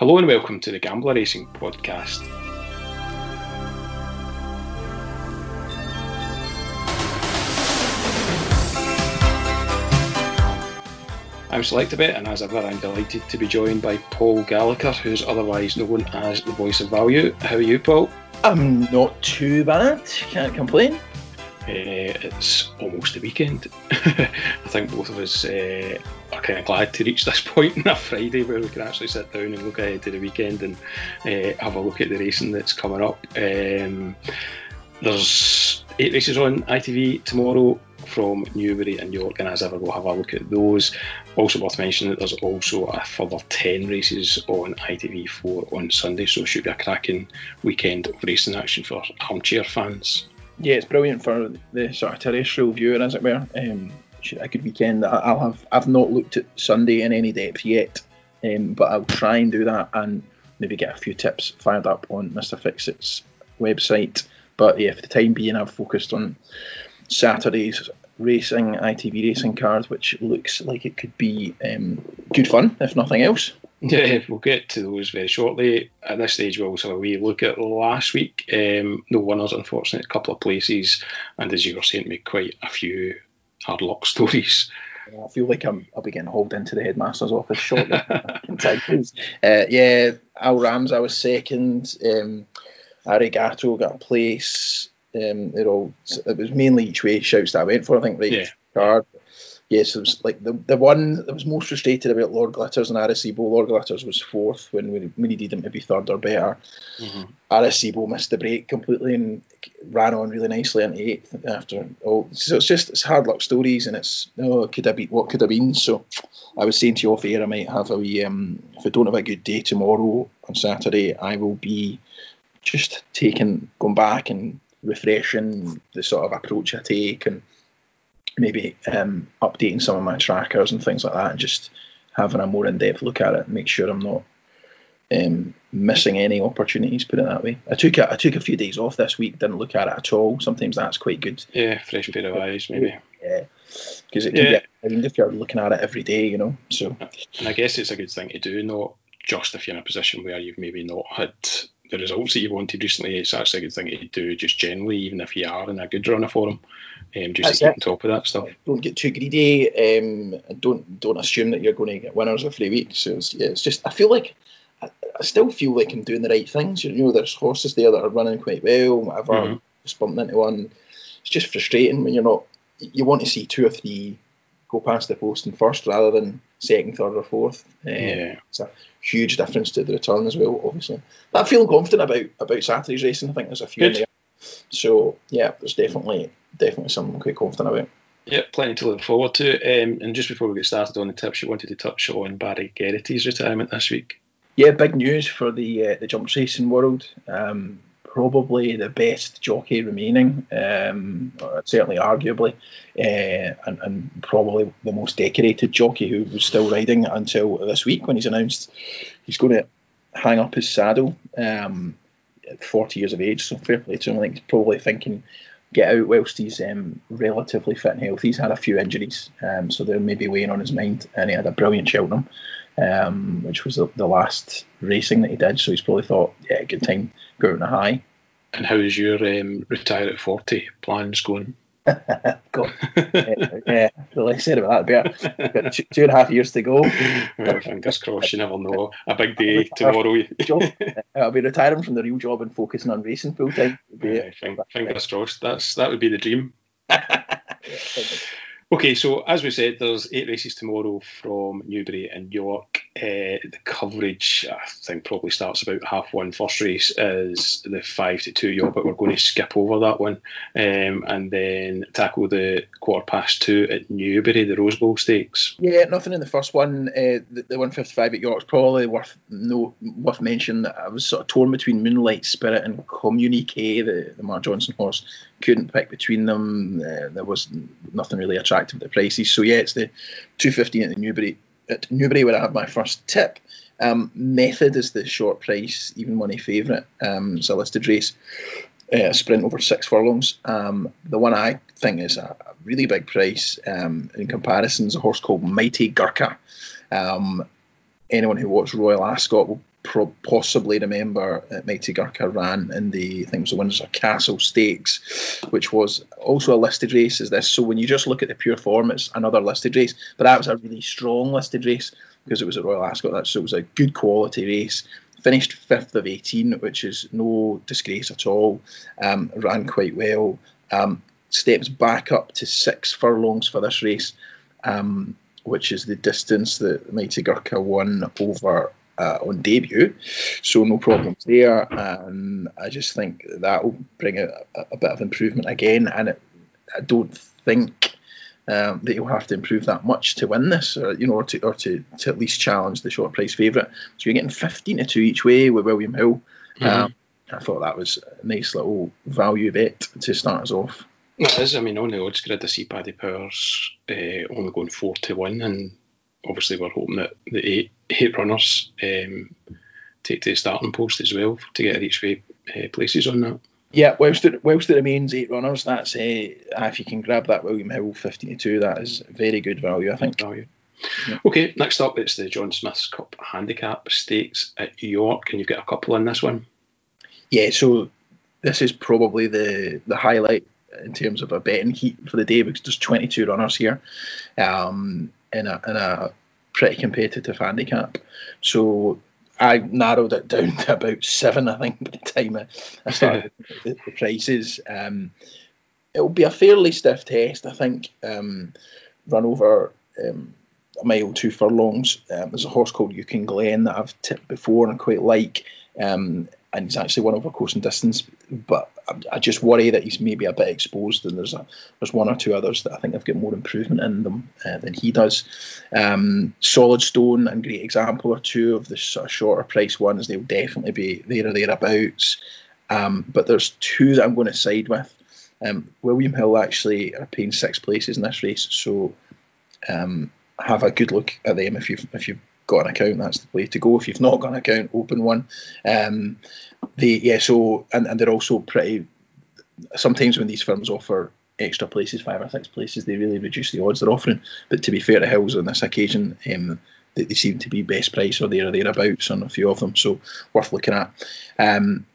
Hello and welcome to the Gambler Racing Podcast. I'm Selectabet, and as ever, I'm delighted to be joined by Paul Gallagher, who's otherwise known as the voice of value. How are you, Paul? I'm not too bad. Can't complain. Uh, it's almost the weekend. I think both of us uh, are kind of glad to reach this point on a Friday where we can actually sit down and look ahead to the weekend and uh, have a look at the racing that's coming up. Um, there's eight races on ITV tomorrow from Newbury and York, and as ever, we'll have a look at those. Also, worth mentioning that there's also a further 10 races on ITV4 on Sunday, so it should be a cracking weekend of racing action for armchair fans. Yeah, it's brilliant for the sort of terrestrial viewer, as it were. Um, a good weekend. I'll have. I've not looked at Sunday in any depth yet, um, but I'll try and do that and maybe get a few tips fired up on Mr. Fixit's website. But yeah, for the time being, I've focused on Saturday's racing, ITV racing card, which looks like it could be um, good fun, if nothing else. Yeah, we'll get to those very shortly. At this stage, we'll also have a wee look at last week. Um, no winners, unfortunately, a couple of places, and as you were saying to me, quite a few hard luck stories. I feel like I'm, I'll be getting hauled into the headmaster's office shortly. uh, yeah, Al Rams, I was second. Um, Arigato got a place. Um, it all it was mainly each way shouts that I went for. I think right yeah. card. Yes, it was like the the one that was most frustrated about Lord Glitters and Arecibo. Lord Glitters was fourth when we, we needed him to be third or better. Mm-hmm. Arecibo missed the break completely and ran on really nicely in eighth after. Oh, so it's just it's hard luck stories and it's oh could have been what could have been. So I was saying to you off air I might have a wee um, if I don't have a good day tomorrow on Saturday I will be just taking going back and refreshing the sort of approach I take and maybe um, updating some of my trackers and things like that, and just having a more in-depth look at it, make sure I'm not um, missing any opportunities. Put it that way. I took a, I took a few days off this week, didn't look at it at all. Sometimes that's quite good. Yeah, fresh pair of eyes, maybe. Yeah, because it can yeah. be if you're looking at it every day, you know. So, and I guess it's a good thing to do, not just if you're in a position where you've maybe not had the results that you wanted recently, it's actually a good thing to do just generally, even if you are in a good run of form, um, just That's to keep on top of that stuff. Don't get too greedy. Um, don't don't assume that you're going to get winners every week. So it's, yeah, it's just I feel like I, I, still feel like I'm doing the right things. You know, there's horses there that are running quite well, whatever. Mm-hmm. Just bumping into one. It's just frustrating when you're not. You want to see two or three go past the post and first rather than second, third, or fourth. Uh, yeah. It's a huge difference to the return as well, obviously. But I'm feeling confident about about Saturday's racing. I think there's a few Good. in there. So yeah, there's definitely definitely something I'm quite confident about. Yeah, plenty to look forward to. Um, and just before we get started on the tips, you wanted to touch on Barry Geraghty's retirement this week. Yeah, big news for the uh, the jump racing world. Um, probably the best jockey remaining, um, certainly arguably, uh, and, and, probably the most decorated jockey who was still riding until this week when he's announced he's going to hang up his saddle um, at 40 years of age. So fair play to him. I think he's probably thinking get out whilst he's um, relatively fit and healthy. He's had a few injuries, um, so they're maybe weighing on his mind, and he had a brilliant Cheltenham. Um, which was the, the, last racing that he did. So he's probably thought, yeah, good time, go out in a high. And how's your um, retire at 40 plans going? God, yeah, yeah, the less said about that, better. Got two, two and a half years to go. well, fingers crossed, you never know. A big day tomorrow. job. I'll be retiring from the real job and focusing on racing full time. Yeah, fingers crossed. That's that would be the dream. Okay, so as we said, there's eight races tomorrow from Newbury and York. Uh, the coverage, I think, probably starts about half one. First race is the five to two York, but we're going to skip over that one um, and then tackle the quarter past two at Newbury, the Rose Bowl Stakes. Yeah, nothing in the first one. Uh, the, the 155 at York's probably worth no worth mentioning. That I was sort of torn between Moonlight Spirit and Communique, the, the Mark Johnston horse couldn't pick between them. Uh, there was nothing really attractive at the prices. So yeah, it's the 215 at the Newbury at Newbury where I have my first tip. Um, Method is the short price, even money favourite. Um, it's a listed race, uh, sprint over six furlongs. Um, the one I think is a, a really big price um, in comparison is a horse called Mighty Gurkha. Um, anyone who watched Royal Ascot will pro- possibly remember uh, Mighty Gurkha ran in the I think it was the Windsor Castle Stakes, which was also a listed race as this. So when you just look at the pure form, it's another listed race, but that was a really strong listed race because it was at Royal Ascot. That so it was a good quality race. Finished fifth of 18, which is no disgrace at all. Um, ran quite well. Um, steps back up to six furlongs for this race, um, which is the distance that Mighty Gurkha won over uh, on debut. So no problems there. Um, I just think that will bring a, a, bit of improvement again, and it, I don't think. Um, that he'll have to improve that much to win this, or you know, or to or to, to at least challenge the short price favourite. So you're getting 15 to two each way with William Hill. Mm-hmm. Um, I thought that was a nice little value bet to start us off. It is. I mean, on the odds grid, I see Paddy Powers uh, only going four to one, and obviously we're hoping that the eight eight runners um, take to the starting post as well to get each way uh, places on that. Yeah, whilst it, whilst it remains eight runners, that's uh, if you can grab that William Hill 15 to 2, that is very good value, I think. Value. Yeah. Okay, next up it's the John Smith's Cup Handicap Stakes at York. Can you get a couple in this one? Yeah, so this is probably the the highlight in terms of a betting heat for the day because there's 22 runners here. Um, in a in a pretty competitive handicap. So I narrowed it down to about seven, I think, by the time I, started the, the, prices. Um, it'll be a fairly stiff test, I think. Um, run over um, a mile, two furlongs. Um, there's a horse called Yukon Glen that I've tipped before and I quite like. Um, and he's actually one over course and distance. But I, just worry that he's maybe a bit exposed, and there's a there's one or two others that I think have got more improvement in them uh, than he does. Um, Solid Stone and Great Example are two of the sort of shorter price ones. They'll definitely be there or thereabouts. Um, but there's two that I'm going to side with. Um, William Hill actually are paying six places in this race, so um, have a good look at them if you've if you've got an account, that's the way to go. If you've not got an account, open one. They yeah, so and, and they're also pretty. Sometimes when these firms offer extra places, five or six places, they really reduce the odds they're offering. But to be fair to Hills on this occasion, um, they, they, seem to be best price or there or thereabouts on a few of them, so worth looking at. Um,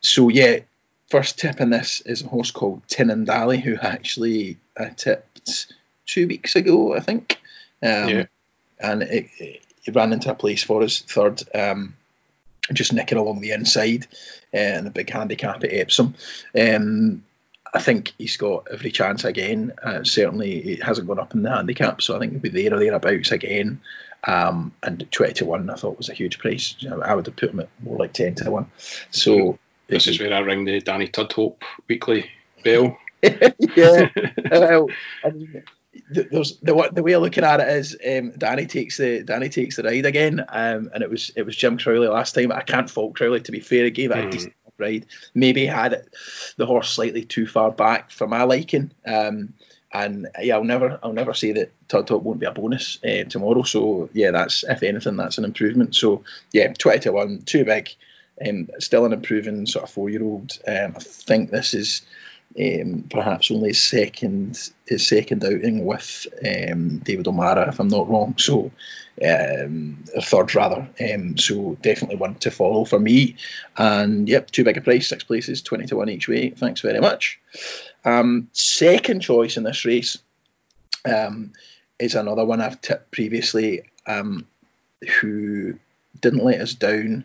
so yeah, first tip in this is a horse called Tinandali, who actually I tipped two weeks ago, I think. Um, yeah. And it, it, ran into a place for us third, um, just nicking along the inside, uh, and a big handicap at Epsom. Um, I think he's got every chance again. Uh, certainly, it hasn't gone up in the handicap, so I think he'll be there or thereabouts again. Um, and 20 to 1, I thought was a huge price. I would have put him at more like 10 to 1. So, this is where I ring the Danny Tudhope weekly bell. yeah. well, I mean, there's the the way of looking at it is um, Danny takes the Danny takes the ride again, um, and it was it was Jim Crowley last time. I can't fault Crowley to be fair. He gave it mm. a hmm. decent ride. Maybe had it, the horse slightly too far back for my liking. Um, and yeah, I'll never I'll never say that Tudhope won't be a bonus uh, tomorrow. So yeah, that's if anything, that's an improvement. So yeah, twenty to one, too big. Um, still an improving sort of four year old. Um, I think this is um, perhaps only his second his second outing with um, David O'Meara, if I'm not wrong. So, um, third rather. Um, so definitely one to follow for me. And yep, too big a price, six places, twenty to one each way. Thanks very much. Um, second choice in this race um, is another one I've tipped previously, who didn't let us down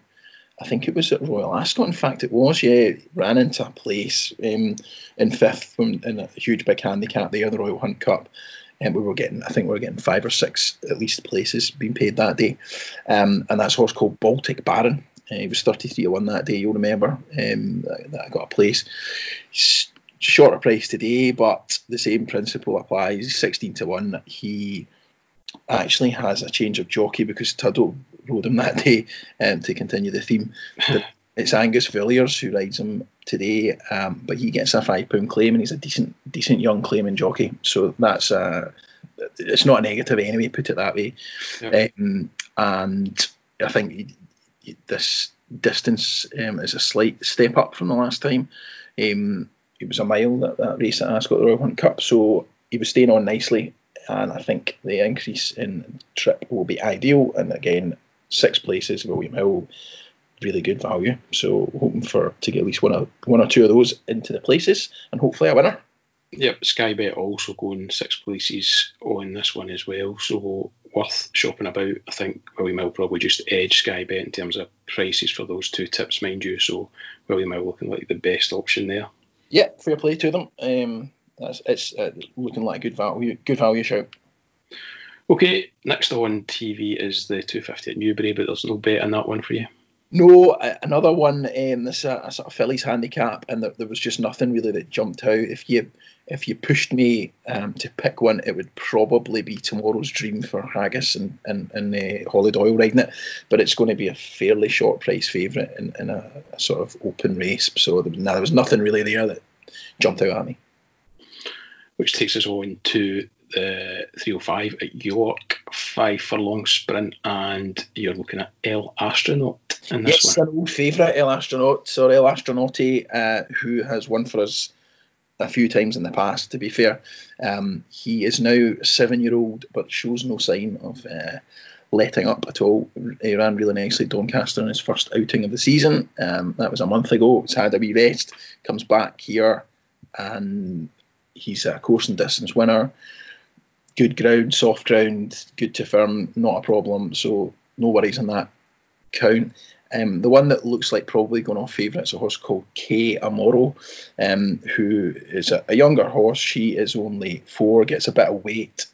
I think it was at Royal Ascot. In fact, it was. Yeah, ran into a place um, in fifth in a huge big handicap there, the Royal Hunt Cup, and we were getting. I think we were getting five or six at least places being paid that day, um, and that's horse called Baltic Baron. Uh, he was 33 to 1 that day, you'll remember, um, that I got a place. Shorter price today, but the same principle applies. 16 to 1. He actually has a change of jockey because Tudhope rode him that day um, to continue the theme. it's Angus Villiers who rides him today, um, but he gets a five pound claim and he's a decent decent young claiming jockey. So that's uh, it's not a negative anyway. Put it that way. Yeah. Um, and I think this distance um, is a slight step up from the last time. Um, it was a mile that, that race at Ascot the Royal Hunt Cup, so he was staying on nicely and I think the increase in trip will be ideal. And again, six places, William Hill, really good value. So hoping for to get at least one or one or two of those into the places, and hopefully a winner. Yep, Sky Bet also going six places on this one as well, so worth shopping about. I think William Hill probably just edge Sky Bet in terms of prices for those two tips, mind you. So William Hill looking like the best option there. Yeah, fair play to them. Um, that's, it's uh, looking like a good value, good value shout. Okay, next on TV is the 250 at Newbury, but there's no bet on that one for you. No, another one. Um, this a, a sort of fillies handicap, and there, there was just nothing really that jumped out. If you if you pushed me um, to pick one, it would probably be tomorrow's dream for Haggas and and, and uh, Holly Doyle riding it, but it's going to be a fairly short price favourite in, in a, a, sort of open race. So there, there was nothing really there that jumped out at me. Which takes us on to the 305 at York, five furlong sprint, and you're looking at El Astronaut in this yes, one. an old favourite, El Astronaut, or El Astronauti, uh, who has won for us a few times in the past, to be fair. Um, he is now seven year old, but shows no sign of uh, letting up at all. He ran really nicely at Doncaster in his first outing of the season. Um, that was a month ago. He's had a wee rest, comes back here, and he's a course and distance winner good ground, soft ground, good to firm, not a problem. So no worries on that count. Um, the one that looks like probably going off favourite is a horse called K Amoro, um, who is a, a, younger horse. She is only four, gets a bit of weight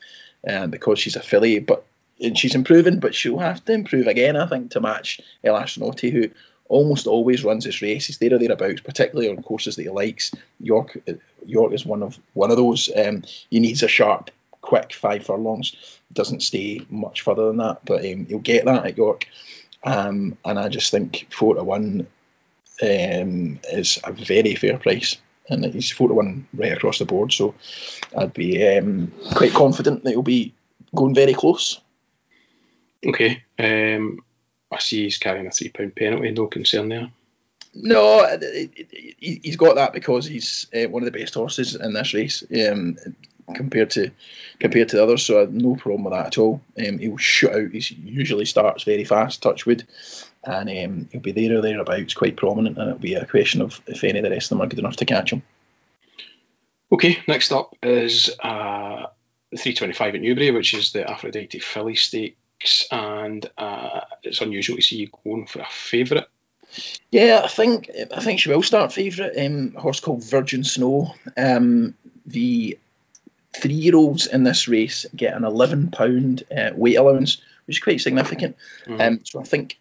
um, because she's a filly, but and she's improving, but she'll have to improve again, I think, to match El who almost always runs his races there or thereabouts, particularly on courses that he likes. York York is one of one of those. Um, he needs a sharp quick five furlongs. Doesn't stay much further than that, but um, he'll get that at York. Um, and I just think four to one um, is a very fair price, and he's four to one right across the board. So I'd be um, quite confident that he'll be going very close. Okay. Um, I see he's carrying a three pound penalty. No concern there. No, he's got that because he's uh, one of the best horses in this race. Um, compared to compared to the others. So no problem with that at all. Um, he'll shoot out. He usually starts very fast, touch wood, and um, he'll be there or thereabouts, quite prominent. And it'll be a question of if any of the rest of them are good enough to catch him. Okay, next up is uh, the 325 at Newbury, which is the Aphrodite Filly Stakes, and uh, it's unusual to see you going for a favourite. Yeah, I think I think she will start favourite. Um, a horse called Virgin Snow. Um, the three year olds in this race get an £11 uh, weight allowance, which is quite significant. Mm. Um, so I think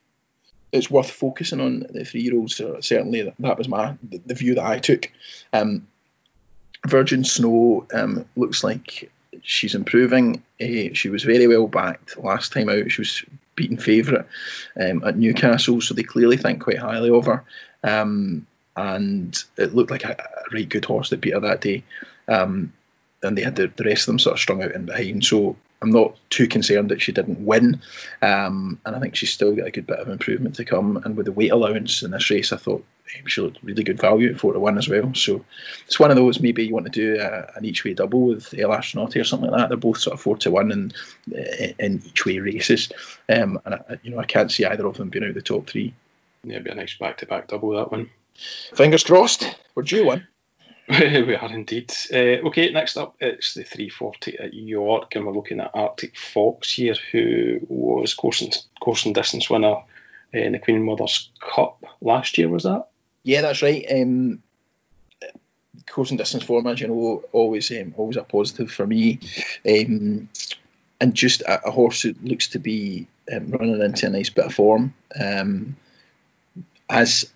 it's worth focusing on the three year olds. So certainly, that was my the, the view that I took. Um, Virgin Snow um, looks like she's improving. Uh, she was very well backed last time out. She was beaten favourite um, at Newcastle, so they clearly think quite highly of her. Um, and it looked like a, a right good horse that beat her that day. Um, and they had the, the rest of them sort of strung out in behind. So I'm not too concerned that she didn't win, um, and I think she's still got a good bit of improvement to come. And with the weight allowance in this race, I thought she looked really good value at four to one as well. So it's one of those maybe you want to do a, an each way double with El Astronauti or something like that. They're both sort of four to one in, in each way races, um, and I, you know I can't see either of them being out of the top three. Yeah, it'd be a nice back to back double that one. Fingers crossed. We're due one. we are indeed. Uh, okay, next up it's the 340 at York, and we're looking at Arctic Fox here, who was course and, course and distance winner in the Queen Mother's Cup last year, was that? Yeah, that's right. Um, course and distance form, as you know, always um, always a positive for me. Um, and just a, a, horse who looks to be um, running into a nice bit of form. Um, as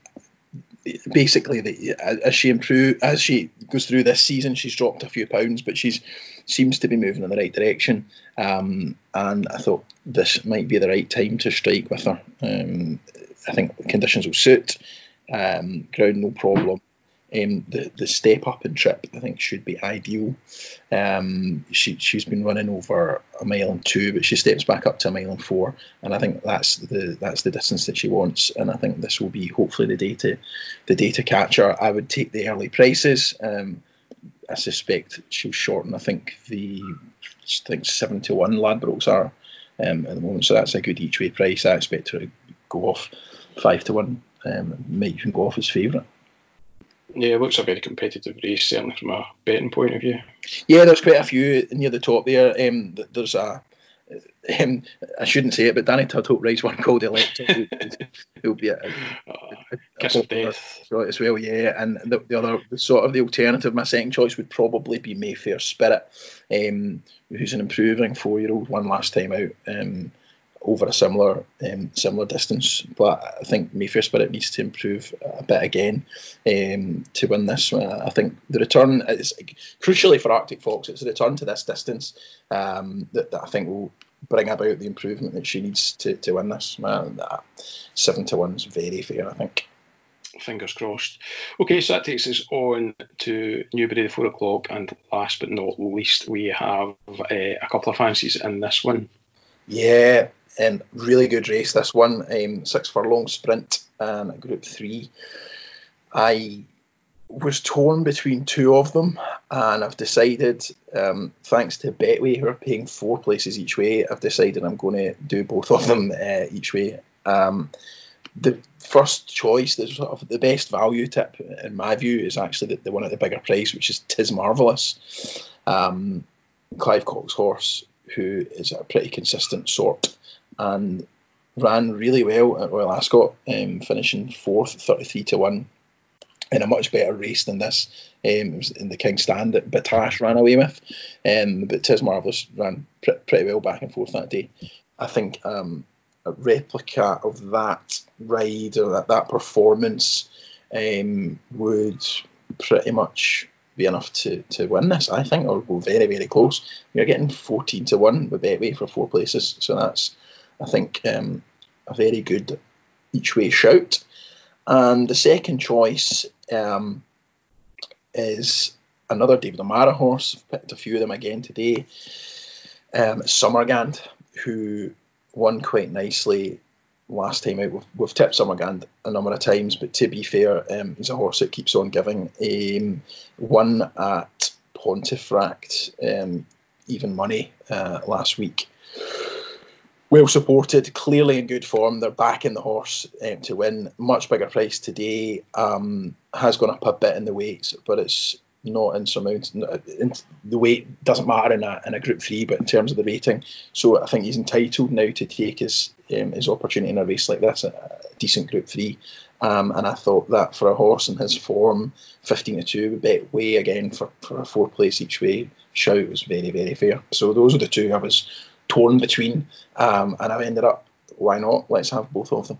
basically the, as she improve as she goes through this season, she's dropped a few pounds, but she's seems to be moving in the right direction. Um, and I thought this might be the right time to strike with her. Um, I think conditions will suit. Um, ground no problem. Um, the the step up and trip I think should be ideal. Um, she she's been running over a mile and two, but she steps back up to a mile and four, and I think that's the that's the distance that she wants. And I think this will be hopefully the day to the day to catch her. I would take the early prices. Um, I suspect she'll shorten. I think the I think seven to one Ladbrokes are um, at the moment. So that's a good each way price. I expect her to go off five to one. Um, might even go off as favourite. Yeah, it looks a very competitive race, certainly from a betting point of view. Yeah, there's quite a few near the top there. Um, there's a um, I shouldn't say it, but Danny Tudhope rides one called Elector, who'll be a, a, a kiss of death as well. Yeah, and the, the other the sort of the alternative, my second choice would probably be Mayfair Spirit, um, who's an improving four-year-old, one last time out. Um, over a similar um, similar distance. But I think Mayfair Spirit needs to improve a bit again um, to win this. I think the return is crucially for Arctic Fox. It's a return to this distance um, that, that, I think will bring about the improvement that she needs to, to win this. Man, seven to one is very fair, I think. Fingers crossed. Okay, so that takes us on to Newbury, the four o'clock, and last but not least, we have uh, a couple of fancies in this one. Yeah, um, really good race this one. Um, six furlong sprint and Group Three. I was torn between two of them, and I've decided, um, thanks to Betway, who are paying four places each way, I've decided I'm going to do both of them uh, each way. Um, the first choice, the sort of the best value tip in my view, is actually the, the one at the bigger price, which is Tis Marvelous. Um, Clive Cox horse, who is a pretty consistent sort and ran really well at Royal Ascot, um, finishing fourth, 33 to 1 in a much better race than this. Um, it was in the King's Stand that Battaash ran away with, um, but Tis Marvelous ran pr- pretty well back and forth that day. I think um, a replica of that ride or that, that performance um, would pretty much be enough to, to win this, I think, or go very, very close. You're getting 14 to 1 with Betway for four places, so that's I think um, a very good each way shout. And the second choice um, is another David O'Meara horse. I've picked a few of them again today. Um, Summerghand, who won quite nicely last time out. We've, we've tipped Summerghand a number of times, but to be fair, um, he's a horse that keeps on giving. Um, one at Pontefract, um, even money uh, last week well supported, clearly in good form. They're backing the horse um, to win. Much bigger price today. Um, has gone up a bit in the weights, but it's not insurmountable. The weight doesn't matter in a, in a Group Three, but in terms of the rating, so I think he's entitled now to take his um, his opportunity in a race like this, a, decent Group Three. Um, and I thought that for a horse in his form, 15 to 2 Betway again for, for a four place each way shout was very, very fair. So those are the two I was torn between, um, and I ended up, why not? Let's have both of them.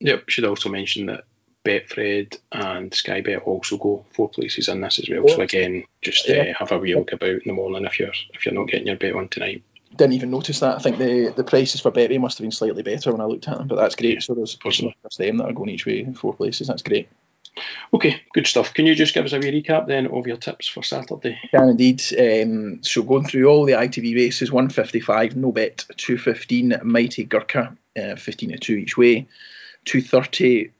Yep, should also mention that Betfred and Sky Bet also go four places in this as well. So again, just uh, yeah. have a wee look about in the morning if you're if you're not getting your bet on tonight. Didn't even notice that. I think the, the prices for Betway must have been slightly better when I looked at them, but that's great. So there's, there's them that are going each way in four places. That's great. Okay, good stuff. Can you just give us a wee recap then of your tips for Saturday? Can indeed. Um, so going through all the ITV races, 155, no bet, 215, Mighty Gurkha, uh, 15 to 2 each way, 230,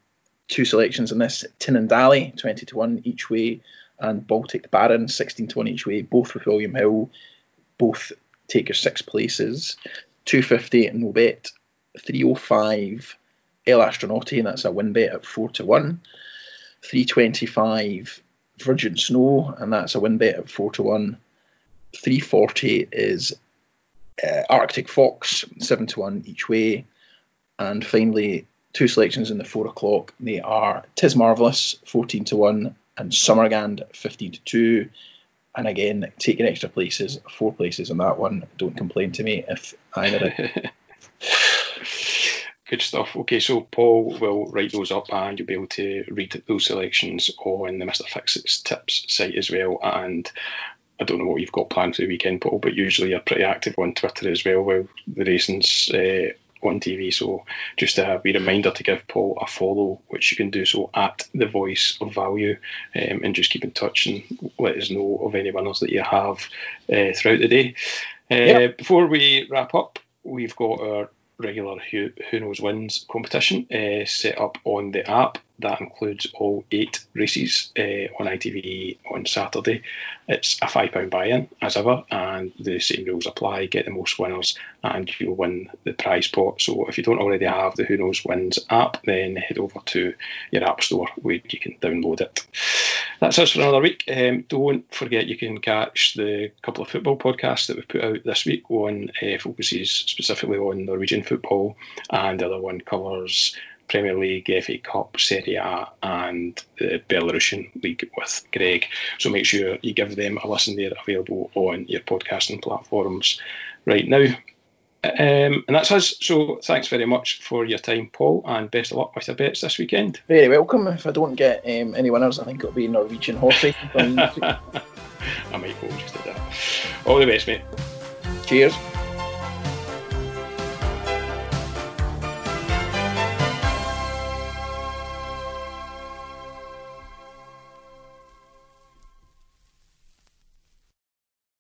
two selections in this, Tinandali, 20 to 1 each way, and Baltic Baron, 16 to 1 each way, both with William Hill, both take your six places, 250, no bet, 305, El Astronauti, and that's a win bet at 4 to 1. 325 Virgin Snow, and that's a win bet at 4 to 1. 340 is uh, Arctic Fox, 7 to 1 each way. And finally, two selections in the 4 o'clock. They are Tis Marvelous, 14 to 1, and Summerghand, 15 to 2. And again, taking extra places, four places on that one. Don't complain to me if either. Good stuff. Okay, so Paul will write those up and you'll be able to read those selections on the Mr. Fixits Tips site as well. And I don't know what you've got planned for the weekend, Paul, but usually you're pretty active on Twitter as well while the racing's uh, on TV. So just a wee reminder to give Paul a follow, which you can do so at the Voice of Value, um, and just keep in touch and let us know of any winners that you have uh, throughout the day. Uh, yep. Before we wrap up, we've got our regular Who, Who Knows Wins competition uh, set up on the app. That includes all eight races uh, on ITV on Saturday. It's a £5 buy in, as ever, and the same rules apply. Get the most winners, and you'll win the prize pot. So if you don't already have the Who Knows Wins app, then head over to your app store where you can download it. That's us for another week. Um, don't forget you can catch the couple of football podcasts that we've put out this week. One uh, focuses specifically on Norwegian football, and the other one covers Premier League, FA Cup, Serie A, and the Belarusian League with Greg. So make sure you give them a listen. They're available on your podcasting platforms right now. Um, and that's us. So thanks very much for your time, Paul, and best of luck with your bets this weekend. Very welcome. If I don't get um, any winners, I think it'll be Norwegian horse racing. I might go just at that. All the best, mate. Cheers.